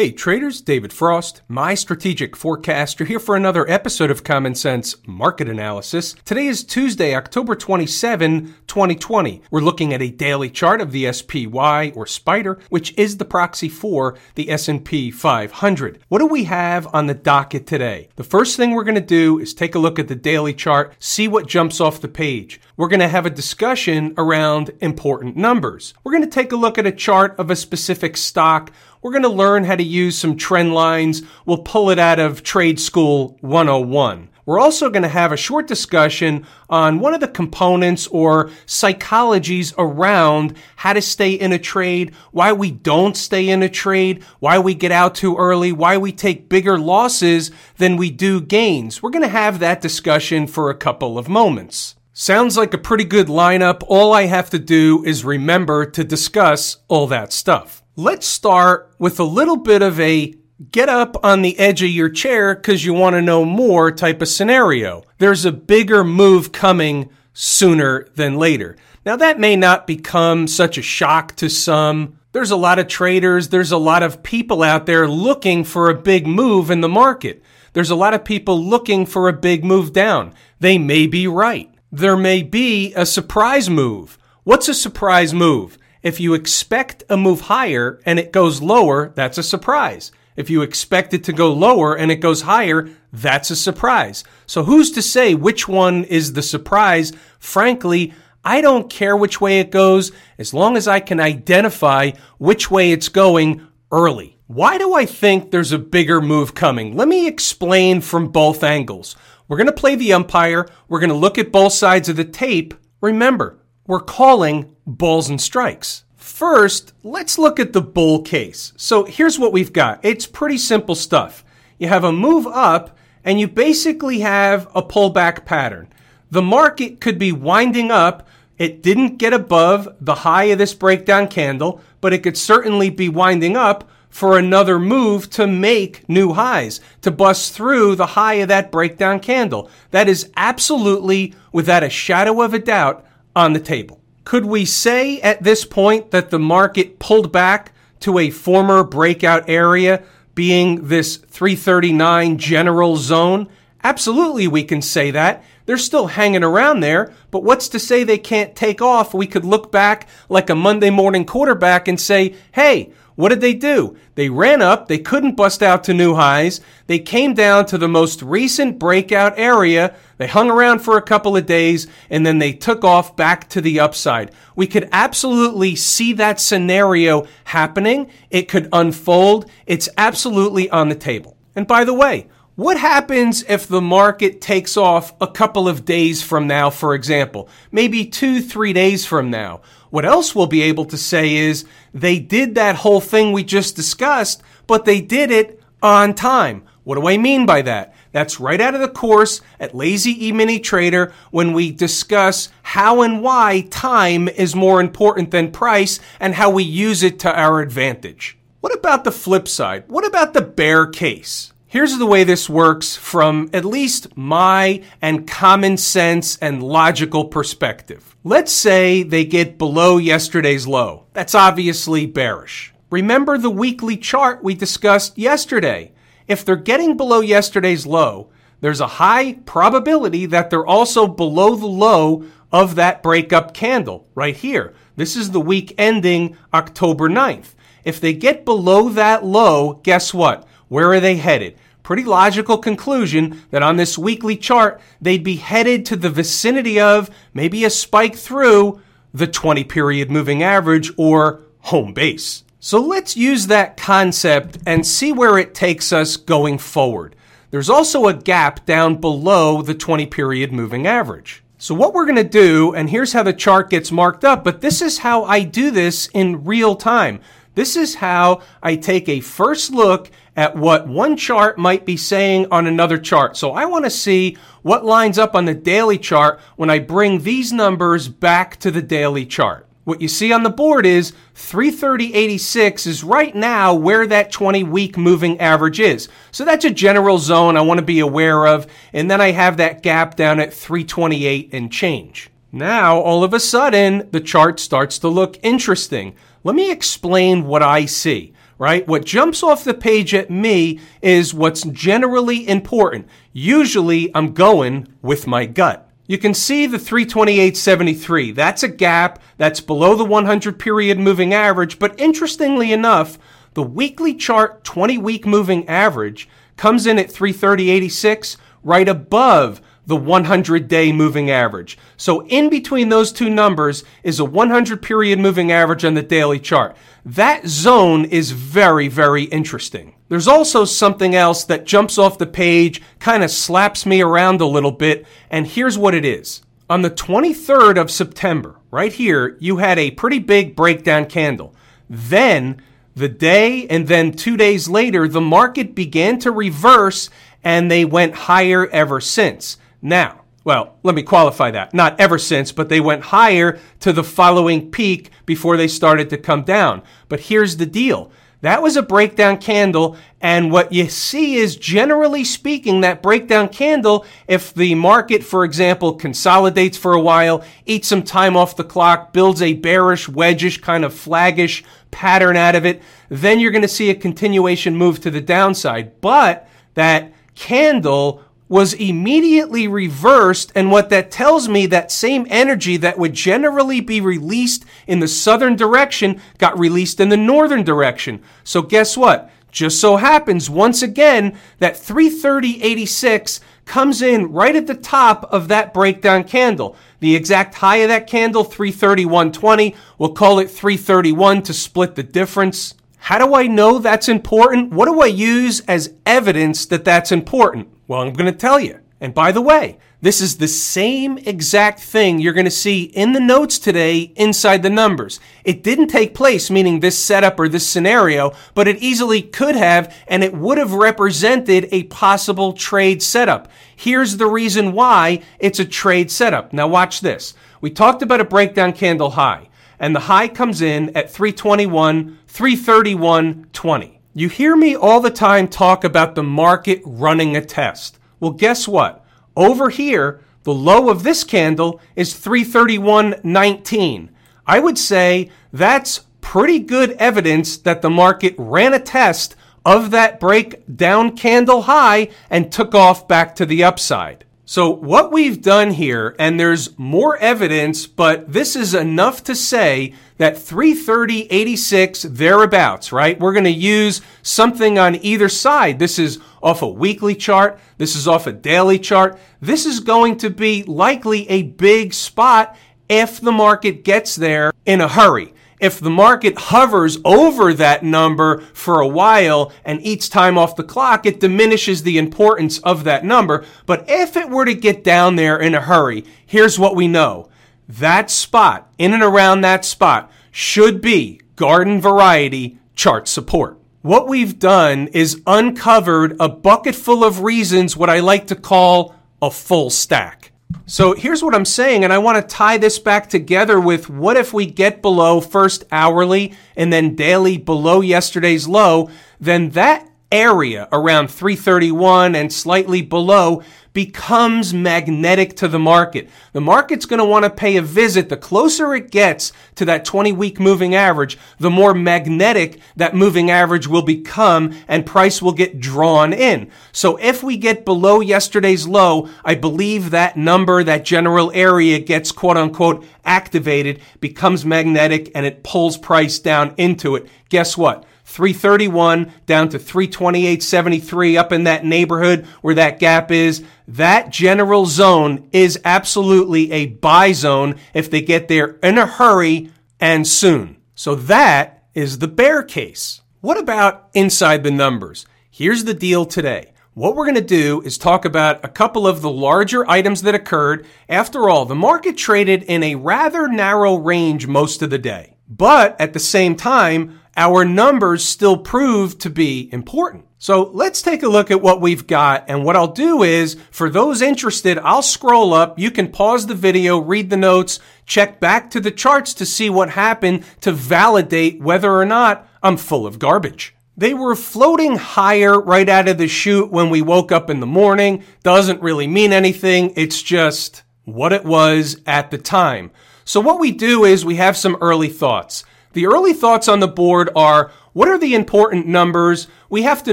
Hey traders, David Frost, my strategic forecaster here for another episode of Common Sense Market Analysis. Today is Tuesday, October 27, 2020. We're looking at a daily chart of the SPY or Spider, which is the proxy for the S&P 500. What do we have on the docket today? The first thing we're going to do is take a look at the daily chart, see what jumps off the page. We're going to have a discussion around important numbers. We're going to take a look at a chart of a specific stock we're going to learn how to use some trend lines. We'll pull it out of Trade School 101. We're also going to have a short discussion on one of the components or psychologies around how to stay in a trade, why we don't stay in a trade, why we get out too early, why we take bigger losses than we do gains. We're going to have that discussion for a couple of moments. Sounds like a pretty good lineup. All I have to do is remember to discuss all that stuff. Let's start with a little bit of a get up on the edge of your chair because you want to know more type of scenario. There's a bigger move coming sooner than later. Now, that may not become such a shock to some. There's a lot of traders, there's a lot of people out there looking for a big move in the market. There's a lot of people looking for a big move down. They may be right. There may be a surprise move. What's a surprise move? If you expect a move higher and it goes lower, that's a surprise. If you expect it to go lower and it goes higher, that's a surprise. So who's to say which one is the surprise? Frankly, I don't care which way it goes as long as I can identify which way it's going early. Why do I think there's a bigger move coming? Let me explain from both angles. We're going to play the umpire. We're going to look at both sides of the tape. Remember, we're calling balls and strikes. First, let's look at the bull case. So here's what we've got. It's pretty simple stuff. You have a move up and you basically have a pullback pattern. The market could be winding up. It didn't get above the high of this breakdown candle, but it could certainly be winding up for another move to make new highs, to bust through the high of that breakdown candle. That is absolutely, without a shadow of a doubt, on the table. Could we say at this point that the market pulled back to a former breakout area, being this 339 general zone? Absolutely, we can say that. They're still hanging around there, but what's to say they can't take off? We could look back like a Monday morning quarterback and say, hey, what did they do? They ran up, they couldn't bust out to new highs. They came down to the most recent breakout area. They hung around for a couple of days and then they took off back to the upside. We could absolutely see that scenario happening. It could unfold. It's absolutely on the table. And by the way, what happens if the market takes off a couple of days from now, for example? Maybe two, three days from now? What else we'll be able to say is they did that whole thing we just discussed, but they did it on time. What do I mean by that? That's right out of the course at Lazy E Mini Trader when we discuss how and why time is more important than price and how we use it to our advantage. What about the flip side? What about the bear case? Here's the way this works from at least my and common sense and logical perspective. Let's say they get below yesterday's low. That's obviously bearish. Remember the weekly chart we discussed yesterday. If they're getting below yesterday's low, there's a high probability that they're also below the low of that breakup candle right here. This is the week ending October 9th. If they get below that low, guess what? Where are they headed? Pretty logical conclusion that on this weekly chart, they'd be headed to the vicinity of maybe a spike through the 20 period moving average or home base. So let's use that concept and see where it takes us going forward. There's also a gap down below the 20 period moving average. So what we're going to do, and here's how the chart gets marked up, but this is how I do this in real time. This is how I take a first look at what one chart might be saying on another chart. So I want to see what lines up on the daily chart when I bring these numbers back to the daily chart. What you see on the board is 330.86 is right now where that 20 week moving average is. So that's a general zone I want to be aware of. And then I have that gap down at 328 and change. Now, all of a sudden, the chart starts to look interesting. Let me explain what I see. right? What jumps off the page at me is what's generally important. Usually I'm going with my gut. You can see the 328.73. That's a gap that's below the 100 period moving average, but interestingly enough, the weekly chart 20 week moving average comes in at 330.86, right above the 100 day moving average. So in between those two numbers is a 100 period moving average on the daily chart. That zone is very, very interesting. There's also something else that jumps off the page, kind of slaps me around a little bit, and here's what it is. On the 23rd of September, right here, you had a pretty big breakdown candle. Then, the day and then two days later, the market began to reverse and they went higher ever since. Now, well, let me qualify that. Not ever since, but they went higher to the following peak before they started to come down. But here's the deal. That was a breakdown candle. And what you see is generally speaking, that breakdown candle, if the market, for example, consolidates for a while, eats some time off the clock, builds a bearish, wedgish, kind of flaggish pattern out of it, then you're going to see a continuation move to the downside. But that candle was immediately reversed. And what that tells me, that same energy that would generally be released in the southern direction got released in the northern direction. So guess what? Just so happens once again that 330.86 comes in right at the top of that breakdown candle. The exact high of that candle, 331.20. We'll call it 331 to split the difference. How do I know that's important? What do I use as evidence that that's important? Well, I'm going to tell you. And by the way, this is the same exact thing you're going to see in the notes today inside the numbers. It didn't take place, meaning this setup or this scenario, but it easily could have, and it would have represented a possible trade setup. Here's the reason why it's a trade setup. Now watch this. We talked about a breakdown candle high, and the high comes in at 321, 331.20. You hear me all the time talk about the market running a test. Well, guess what? Over here, the low of this candle is 331.19. I would say that's pretty good evidence that the market ran a test of that break down candle high and took off back to the upside. So what we've done here, and there's more evidence, but this is enough to say that 330.86 thereabouts, right? We're going to use something on either side. This is off a weekly chart. This is off a daily chart. This is going to be likely a big spot if the market gets there in a hurry if the market hovers over that number for a while and eats time off the clock, it diminishes the importance of that number. But if it were to get down there in a hurry, here's what we know. That spot, in and around that spot, should be garden variety chart support. What we've done is uncovered a bucket full of reasons, what I like to call a full stack. So here's what I'm saying, and I want to tie this back together with what if we get below first hourly and then daily below yesterday's low, then that area around 331 and slightly below becomes magnetic to the market. The market's going to want to pay a visit. The closer it gets to that 20 week moving average, the more magnetic that moving average will become and price will get drawn in. So if we get below yesterday's low, I believe that number, that general area gets quote unquote activated, becomes magnetic and it pulls price down into it. Guess what? 331 down to 328.73 up in that neighborhood where that gap is. That general zone is absolutely a buy zone if they get there in a hurry and soon. So that is the bear case. What about inside the numbers? Here's the deal today. What we're going to do is talk about a couple of the larger items that occurred. After all, the market traded in a rather narrow range most of the day. But at the same time, our numbers still prove to be important. So let's take a look at what we've got. And what I'll do is for those interested, I'll scroll up. You can pause the video, read the notes, check back to the charts to see what happened to validate whether or not I'm full of garbage. They were floating higher right out of the chute when we woke up in the morning. Doesn't really mean anything. It's just what it was at the time. So what we do is we have some early thoughts. The early thoughts on the board are What are the important numbers? We have to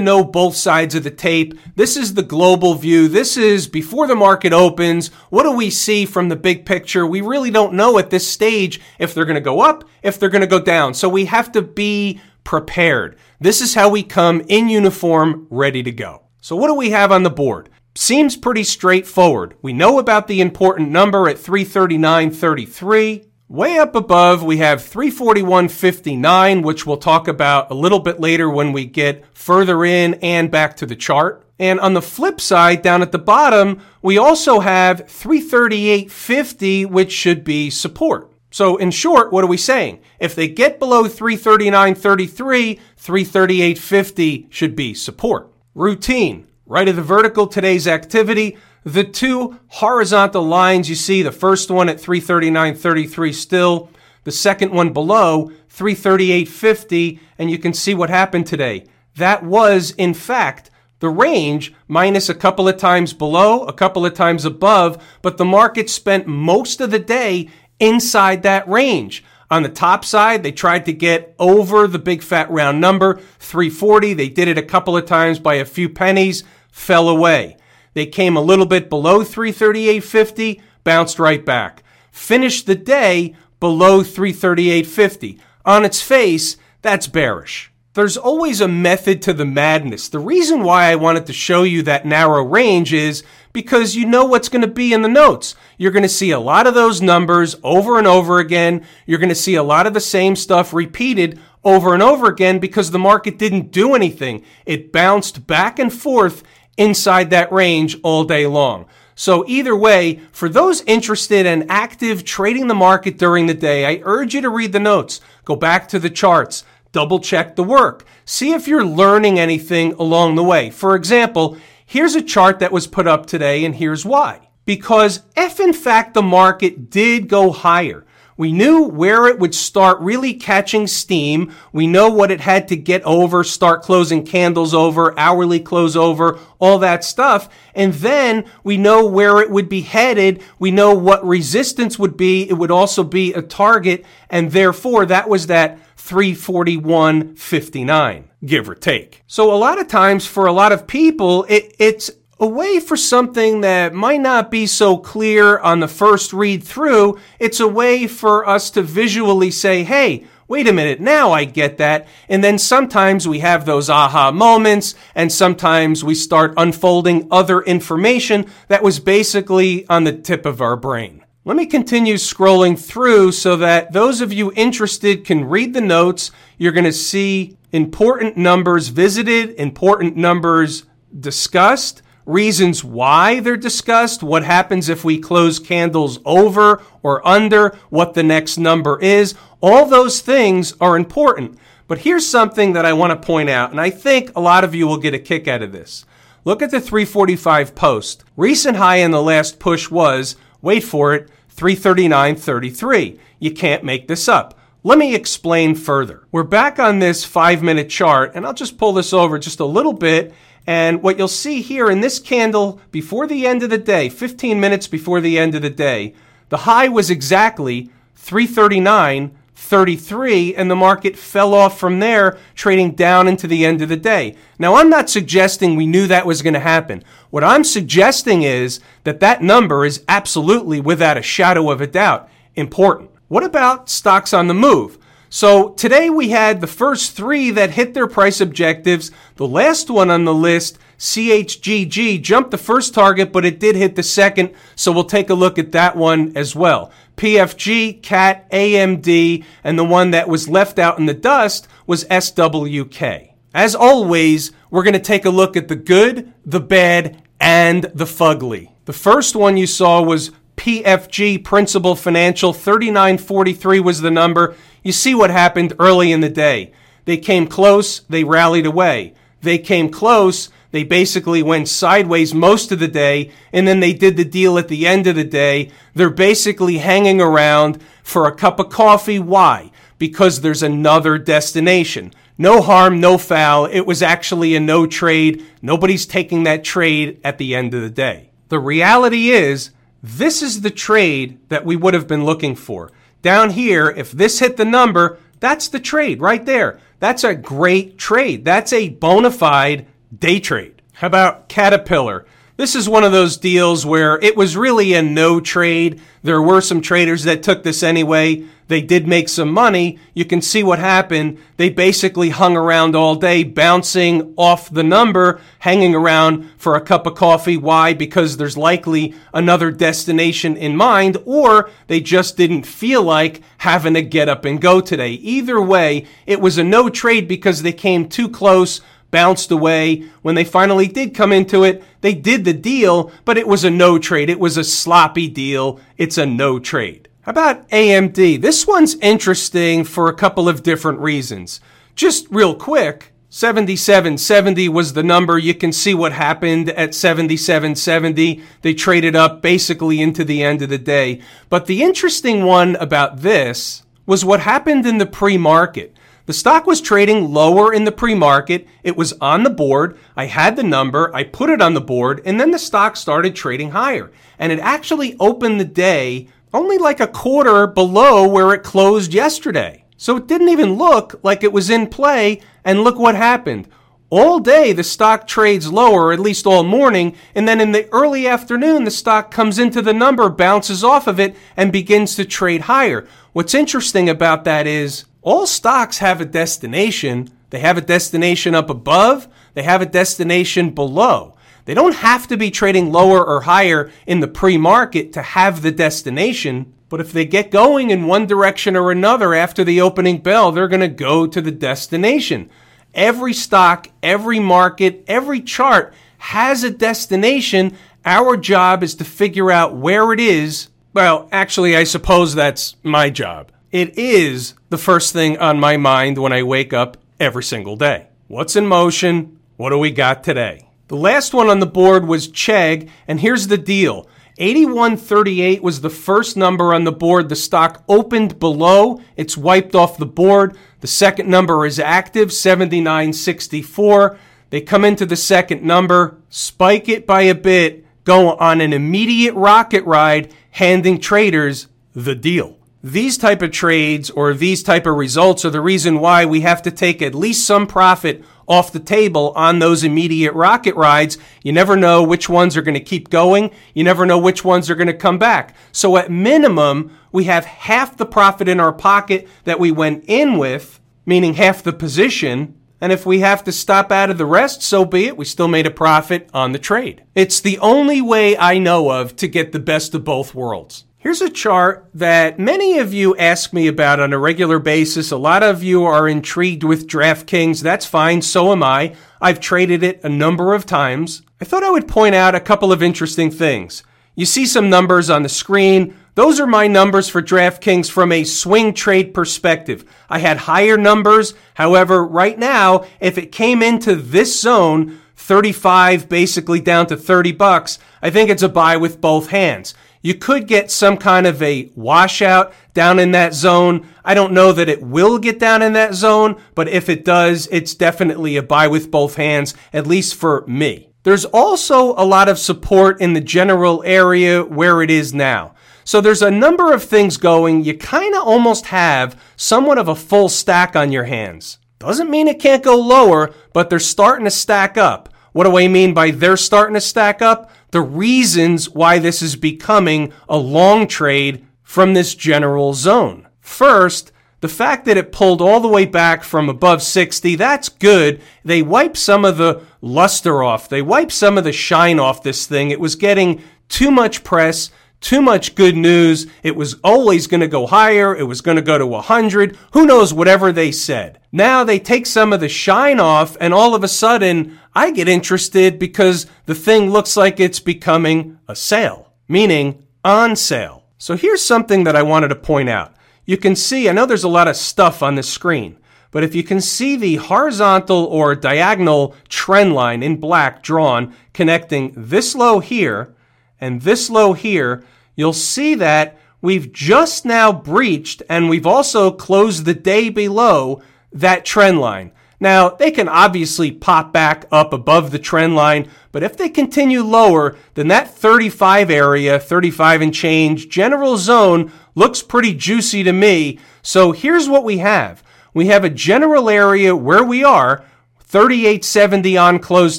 know both sides of the tape. This is the global view. This is before the market opens. What do we see from the big picture? We really don't know at this stage if they're going to go up, if they're going to go down. So we have to be prepared. This is how we come in uniform, ready to go. So what do we have on the board? Seems pretty straightforward. We know about the important number at 339.33. Way up above, we have 341.59, which we'll talk about a little bit later when we get further in and back to the chart. And on the flip side, down at the bottom, we also have 338.50, which should be support. So in short, what are we saying? If they get below 339.33, 338.50 should be support. Routine. Right of the vertical, today's activity, the two horizontal lines you see, the first one at 339.33 still, the second one below 338.50, and you can see what happened today. That was, in fact, the range minus a couple of times below, a couple of times above, but the market spent most of the day inside that range. On the top side, they tried to get over the big fat round number, 340. They did it a couple of times by a few pennies, fell away. They came a little bit below 338.50, bounced right back. Finished the day below 338.50. On its face, that's bearish. There's always a method to the madness. The reason why I wanted to show you that narrow range is because you know what's going to be in the notes. You're going to see a lot of those numbers over and over again. You're going to see a lot of the same stuff repeated over and over again because the market didn't do anything. It bounced back and forth inside that range all day long. So either way, for those interested and active trading the market during the day, I urge you to read the notes, go back to the charts, double check the work, see if you're learning anything along the way. For example, here's a chart that was put up today and here's why. Because if in fact the market did go higher, we knew where it would start really catching steam. We know what it had to get over, start closing candles over, hourly close over, all that stuff. And then we know where it would be headed. We know what resistance would be. It would also be a target. And therefore that was that 341.59, give or take. So a lot of times for a lot of people, it, it's a way for something that might not be so clear on the first read through. It's a way for us to visually say, hey, wait a minute, now I get that. And then sometimes we have those aha moments, and sometimes we start unfolding other information that was basically on the tip of our brain. Let me continue scrolling through so that those of you interested can read the notes. You're going to see important numbers visited, important numbers discussed reasons why they're discussed, what happens if we close candles over or under, what the next number is. All those things are important. But here's something that I want to point out, and I think a lot of you will get a kick out of this. Look at the 345 post. Recent high in the last push was, wait for it, 339.33. You can't make this up. Let me explain further. We're back on this five minute chart, and I'll just pull this over just a little bit and what you'll see here in this candle before the end of the day, 15 minutes before the end of the day, the high was exactly 339.33 and the market fell off from there, trading down into the end of the day. Now, I'm not suggesting we knew that was going to happen. What I'm suggesting is that that number is absolutely, without a shadow of a doubt, important. What about stocks on the move? So today we had the first three that hit their price objectives. The last one on the list, CHGG, jumped the first target, but it did hit the second. So we'll take a look at that one as well. PFG, CAT, AMD, and the one that was left out in the dust was SWK. As always, we're going to take a look at the good, the bad, and the fugly. The first one you saw was PFG Principal Financial, 3943 was the number. You see what happened early in the day. They came close, they rallied away. They came close, they basically went sideways most of the day, and then they did the deal at the end of the day. They're basically hanging around for a cup of coffee. Why? Because there's another destination. No harm, no foul. It was actually a no trade. Nobody's taking that trade at the end of the day. The reality is, this is the trade that we would have been looking for. Down here, if this hit the number, that's the trade right there. that's a great trade. That's a bona fide day trade. How about Caterpillar? This is one of those deals where it was really a no trade. There were some traders that took this anyway. They did make some money. You can see what happened. They basically hung around all day, bouncing off the number, hanging around for a cup of coffee. Why? Because there's likely another destination in mind, or they just didn't feel like having to get up and go today. Either way, it was a no trade because they came too close bounced away. When they finally did come into it, they did the deal, but it was a no trade. It was a sloppy deal. It's a no trade. How about AMD? This one's interesting for a couple of different reasons. Just real quick, 7770 was the number. You can see what happened at 7770. They traded up basically into the end of the day. But the interesting one about this was what happened in the pre-market. The stock was trading lower in the pre-market. It was on the board. I had the number. I put it on the board and then the stock started trading higher. And it actually opened the day only like a quarter below where it closed yesterday. So it didn't even look like it was in play. And look what happened. All day, the stock trades lower, at least all morning, and then in the early afternoon, the stock comes into the number, bounces off of it, and begins to trade higher. What's interesting about that is all stocks have a destination. They have a destination up above, they have a destination below. They don't have to be trading lower or higher in the pre market to have the destination. But if they get going in one direction or another after the opening bell, they're going to go to the destination. Every stock, every market, every chart has a destination. Our job is to figure out where it is. Well, actually, I suppose that's my job. It is the first thing on my mind when I wake up every single day. What's in motion? What do we got today? The last one on the board was Chegg, and here's the deal. 8138 was the first number on the board. The stock opened below. It's wiped off the board. The second number is active, 7964. They come into the second number, spike it by a bit, go on an immediate rocket ride, handing traders the deal. These type of trades or these type of results are the reason why we have to take at least some profit off the table on those immediate rocket rides. You never know which ones are going to keep going. You never know which ones are going to come back. So at minimum, we have half the profit in our pocket that we went in with, meaning half the position. And if we have to stop out of the rest, so be it. We still made a profit on the trade. It's the only way I know of to get the best of both worlds. Here's a chart that many of you ask me about on a regular basis. A lot of you are intrigued with DraftKings. That's fine. So am I. I've traded it a number of times. I thought I would point out a couple of interesting things. You see some numbers on the screen. Those are my numbers for DraftKings from a swing trade perspective. I had higher numbers. However, right now, if it came into this zone, 35 basically down to 30 bucks, I think it's a buy with both hands. You could get some kind of a washout down in that zone. I don't know that it will get down in that zone, but if it does, it's definitely a buy with both hands, at least for me. There's also a lot of support in the general area where it is now. So there's a number of things going. You kind of almost have somewhat of a full stack on your hands. Doesn't mean it can't go lower, but they're starting to stack up. What do I mean by they're starting to stack up? The reasons why this is becoming a long trade from this general zone. First, the fact that it pulled all the way back from above 60, that's good. They wiped some of the luster off. They wiped some of the shine off this thing. It was getting too much press, too much good news. It was always going to go higher. It was going to go to 100. Who knows, whatever they said. Now they take some of the shine off, and all of a sudden, I get interested because the thing looks like it's becoming a sale, meaning on sale. So here's something that I wanted to point out. You can see, I know there's a lot of stuff on the screen, but if you can see the horizontal or diagonal trend line in black drawn connecting this low here and this low here, you'll see that we've just now breached and we've also closed the day below that trend line. Now, they can obviously pop back up above the trend line, but if they continue lower, then that 35 area, 35 and change general zone looks pretty juicy to me. So here's what we have. We have a general area where we are, 3870 on close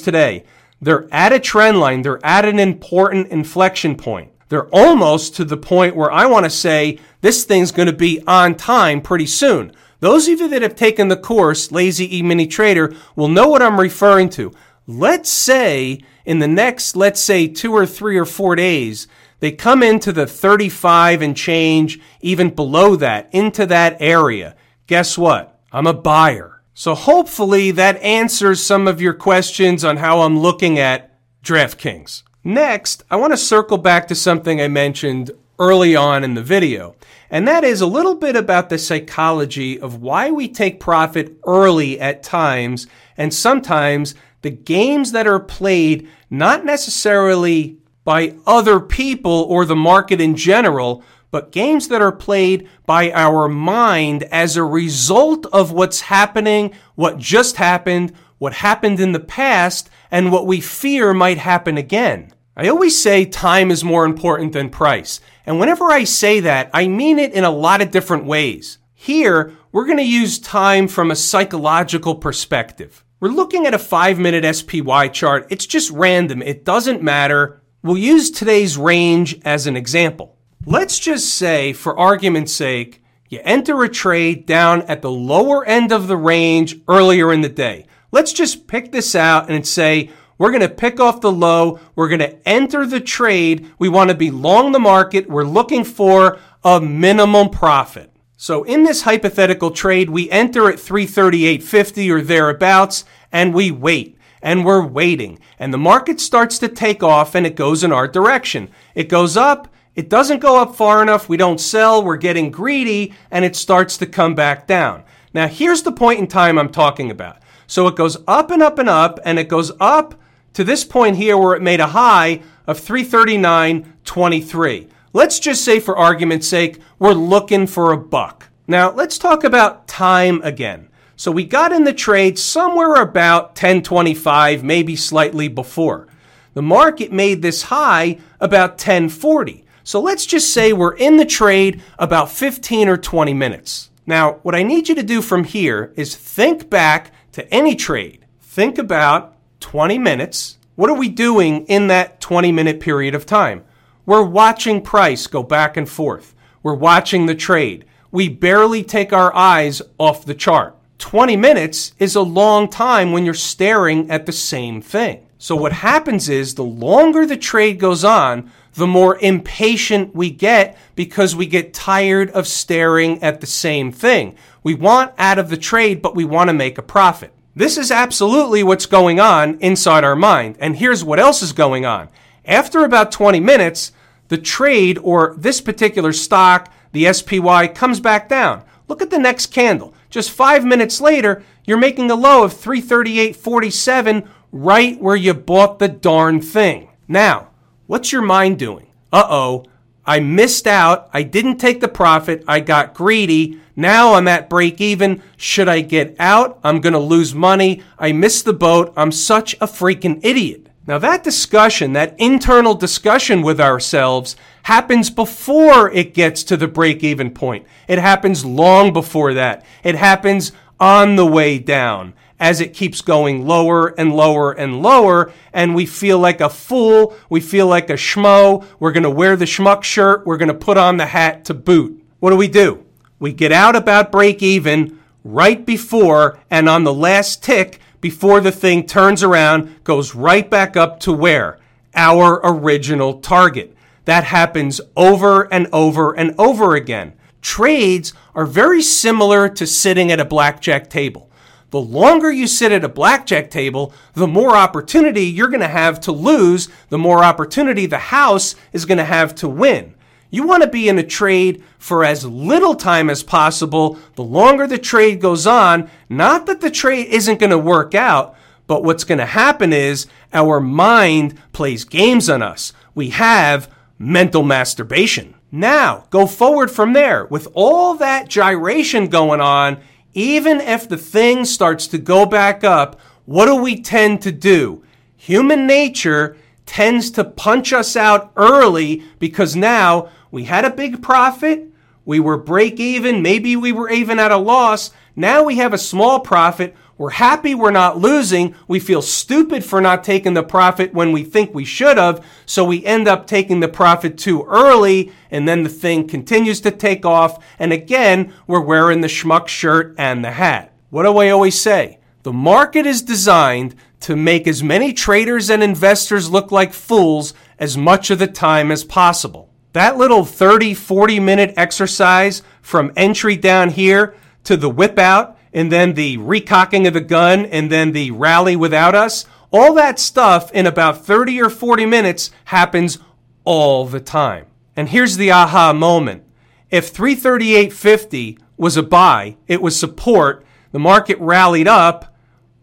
today. They're at a trend line. They're at an important inflection point. They're almost to the point where I want to say this thing's going to be on time pretty soon. Those of you that have taken the course, Lazy E Mini Trader, will know what I'm referring to. Let's say in the next, let's say two or three or four days, they come into the 35 and change, even below that, into that area. Guess what? I'm a buyer. So hopefully that answers some of your questions on how I'm looking at DraftKings. Next, I want to circle back to something I mentioned early on in the video. And that is a little bit about the psychology of why we take profit early at times and sometimes the games that are played not necessarily by other people or the market in general, but games that are played by our mind as a result of what's happening, what just happened, what happened in the past, and what we fear might happen again. I always say time is more important than price. And whenever I say that, I mean it in a lot of different ways. Here, we're going to use time from a psychological perspective. We're looking at a five minute SPY chart. It's just random. It doesn't matter. We'll use today's range as an example. Let's just say, for argument's sake, you enter a trade down at the lower end of the range earlier in the day. Let's just pick this out and say, we're going to pick off the low. We're going to enter the trade. We want to be long the market. We're looking for a minimum profit. So in this hypothetical trade, we enter at 338.50 or thereabouts and we wait and we're waiting and the market starts to take off and it goes in our direction. It goes up it doesn't go up far enough. We don't sell. We're getting greedy and it starts to come back down. Now, here's the point in time I'm talking about. So it goes up and up and up and it goes up to this point here where it made a high of 339.23. Let's just say for argument's sake, we're looking for a buck. Now, let's talk about time again. So we got in the trade somewhere about 1025, maybe slightly before. The market made this high about 1040. So let's just say we're in the trade about 15 or 20 minutes. Now, what I need you to do from here is think back to any trade. Think about 20 minutes. What are we doing in that 20 minute period of time? We're watching price go back and forth. We're watching the trade. We barely take our eyes off the chart. 20 minutes is a long time when you're staring at the same thing. So what happens is the longer the trade goes on, the more impatient we get because we get tired of staring at the same thing. We want out of the trade, but we want to make a profit. This is absolutely what's going on inside our mind. And here's what else is going on. After about 20 minutes, the trade or this particular stock, the SPY, comes back down. Look at the next candle. Just five minutes later, you're making a low of 338.47 right where you bought the darn thing. Now, What's your mind doing? Uh oh, I missed out. I didn't take the profit. I got greedy. Now I'm at break even. Should I get out? I'm going to lose money. I missed the boat. I'm such a freaking idiot. Now, that discussion, that internal discussion with ourselves, happens before it gets to the break even point. It happens long before that. It happens on the way down as it keeps going lower and lower and lower. And we feel like a fool. We feel like a schmo. We're going to wear the schmuck shirt. We're going to put on the hat to boot. What do we do? We get out about break even right before and on the last tick before the thing turns around, goes right back up to where? Our original target. That happens over and over and over again. Trades are very similar to sitting at a blackjack table. The longer you sit at a blackjack table, the more opportunity you're going to have to lose, the more opportunity the house is going to have to win. You want to be in a trade for as little time as possible. The longer the trade goes on, not that the trade isn't going to work out, but what's going to happen is our mind plays games on us. We have mental masturbation. Now, go forward from there. With all that gyration going on, even if the thing starts to go back up, what do we tend to do? Human nature tends to punch us out early because now we had a big profit, we were break even, maybe we were even at a loss. Now we have a small profit. We're happy we're not losing. We feel stupid for not taking the profit when we think we should have. So we end up taking the profit too early and then the thing continues to take off. And again, we're wearing the schmuck shirt and the hat. What do I always say? The market is designed to make as many traders and investors look like fools as much of the time as possible. That little 30, 40 minute exercise from entry down here to the whip out and then the recocking of the gun and then the rally without us, all that stuff in about 30 or 40 minutes happens all the time. And here's the aha moment. If 338.50 was a buy, it was support, the market rallied up,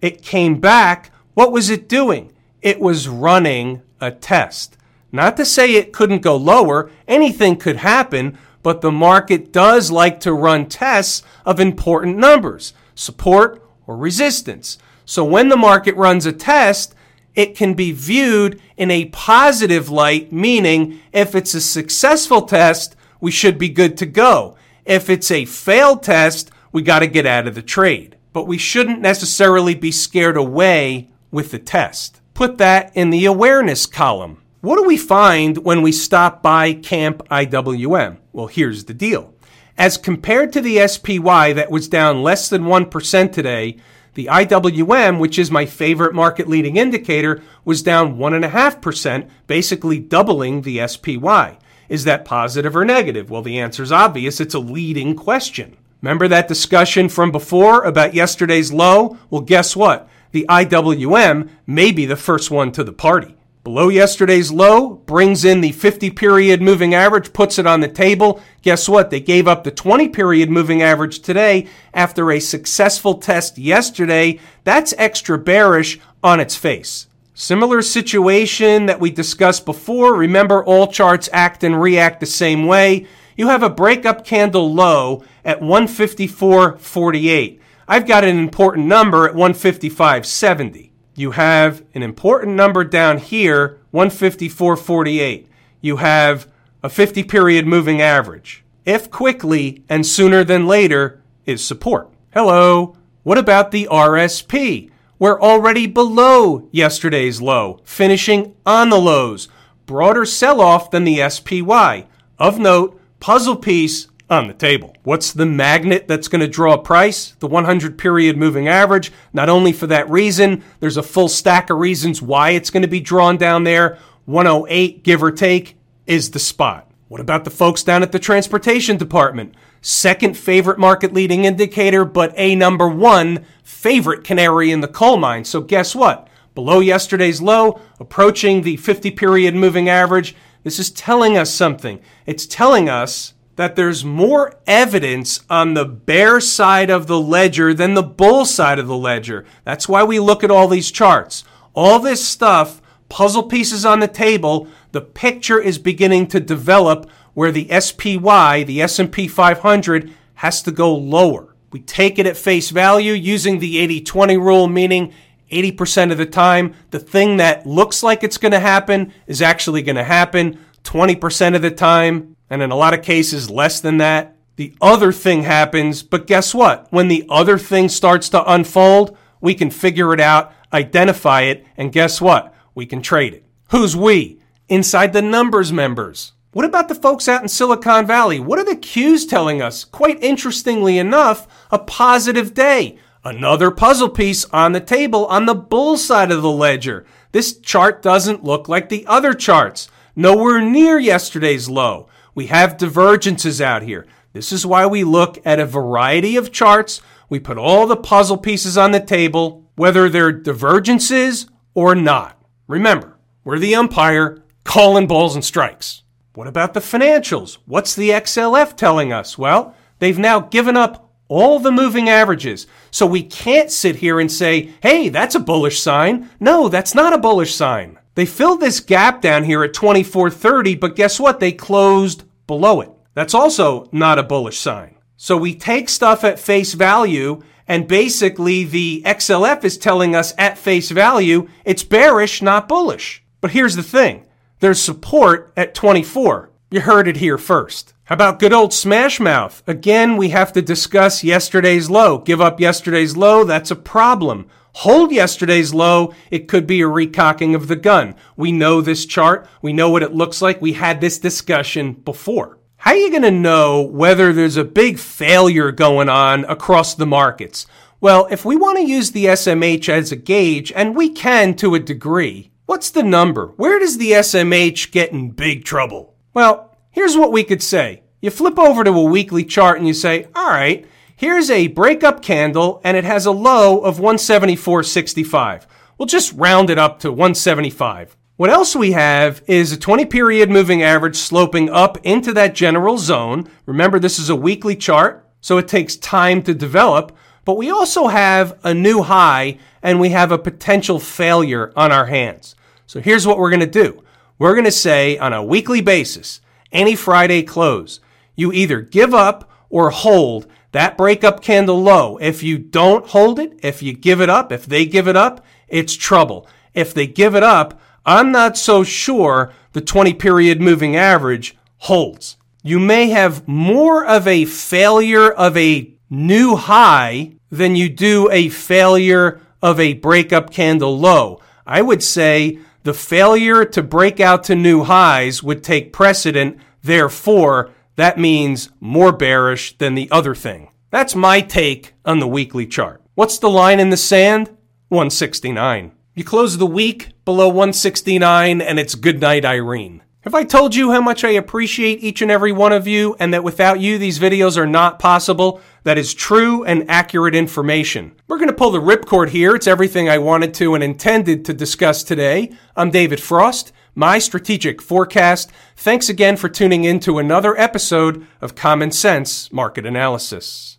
it came back, what was it doing? It was running a test. Not to say it couldn't go lower, anything could happen, but the market does like to run tests of important numbers, support or resistance. So when the market runs a test, it can be viewed in a positive light, meaning if it's a successful test, we should be good to go. If it's a failed test, we got to get out of the trade. But we shouldn't necessarily be scared away with the test. Put that in the awareness column. What do we find when we stop by Camp IWM? Well, here's the deal. As compared to the SPY that was down less than 1% today, the IWM, which is my favorite market leading indicator, was down 1.5%, basically doubling the SPY. Is that positive or negative? Well, the answer is obvious. It's a leading question. Remember that discussion from before about yesterday's low? Well, guess what? The IWM may be the first one to the party. Below yesterday's low brings in the 50 period moving average, puts it on the table. Guess what? They gave up the 20 period moving average today after a successful test yesterday. That's extra bearish on its face. Similar situation that we discussed before. Remember, all charts act and react the same way. You have a breakup candle low at 154.48. I've got an important number at 155.70 you have an important number down here, 154.48. You have a 50 period moving average. If quickly and sooner than later is support. Hello. What about the RSP? We're already below yesterday's low, finishing on the lows. Broader sell off than the SPY. Of note, puzzle piece on the table. What's the magnet that's going to draw a price? The 100 period moving average. Not only for that reason, there's a full stack of reasons why it's going to be drawn down there. 108, give or take, is the spot. What about the folks down at the transportation department? Second favorite market leading indicator, but a number one favorite canary in the coal mine. So guess what? Below yesterday's low, approaching the 50 period moving average. This is telling us something. It's telling us that there's more evidence on the bear side of the ledger than the bull side of the ledger. That's why we look at all these charts. All this stuff, puzzle pieces on the table, the picture is beginning to develop where the SPY, the S&P 500 has to go lower. We take it at face value using the 80-20 rule meaning 80% of the time the thing that looks like it's going to happen is actually going to happen. 20% of the time and in a lot of cases, less than that. The other thing happens, but guess what? When the other thing starts to unfold, we can figure it out, identify it, and guess what? We can trade it. Who's we? Inside the numbers members. What about the folks out in Silicon Valley? What are the Qs telling us? Quite interestingly enough, a positive day. Another puzzle piece on the table on the bull side of the ledger. This chart doesn't look like the other charts. Nowhere near yesterday's low. We have divergences out here. This is why we look at a variety of charts. We put all the puzzle pieces on the table, whether they're divergences or not. Remember, we're the umpire calling balls and strikes. What about the financials? What's the XLF telling us? Well, they've now given up all the moving averages. So we can't sit here and say, hey, that's a bullish sign. No, that's not a bullish sign. They filled this gap down here at 2430, but guess what? They closed below it. That's also not a bullish sign. So we take stuff at face value and basically the XLF is telling us at face value it's bearish, not bullish. But here's the thing. There's support at 24. You heard it here first. How about good old smash mouth? Again, we have to discuss yesterday's low. Give up yesterday's low, that's a problem. Hold yesterday's low, it could be a recocking of the gun. We know this chart, we know what it looks like, we had this discussion before. How are you going to know whether there's a big failure going on across the markets? Well, if we want to use the SMH as a gauge, and we can to a degree, what's the number? Where does the SMH get in big trouble? Well, Here's what we could say. You flip over to a weekly chart and you say, all right, here's a breakup candle and it has a low of 174.65. We'll just round it up to 175. What else we have is a 20 period moving average sloping up into that general zone. Remember, this is a weekly chart, so it takes time to develop. But we also have a new high and we have a potential failure on our hands. So here's what we're going to do. We're going to say on a weekly basis, any Friday close. You either give up or hold that breakup candle low. If you don't hold it, if you give it up, if they give it up, it's trouble. If they give it up, I'm not so sure the 20 period moving average holds. You may have more of a failure of a new high than you do a failure of a breakup candle low. I would say the failure to break out to new highs would take precedent. Therefore, that means more bearish than the other thing. That's my take on the weekly chart. What's the line in the sand? 169. You close the week below 169 and it's good night, Irene. Have I told you how much I appreciate each and every one of you and that without you, these videos are not possible? That is true and accurate information. We're going to pull the ripcord here. It's everything I wanted to and intended to discuss today. I'm David Frost, my strategic forecast. Thanks again for tuning in to another episode of Common Sense Market Analysis.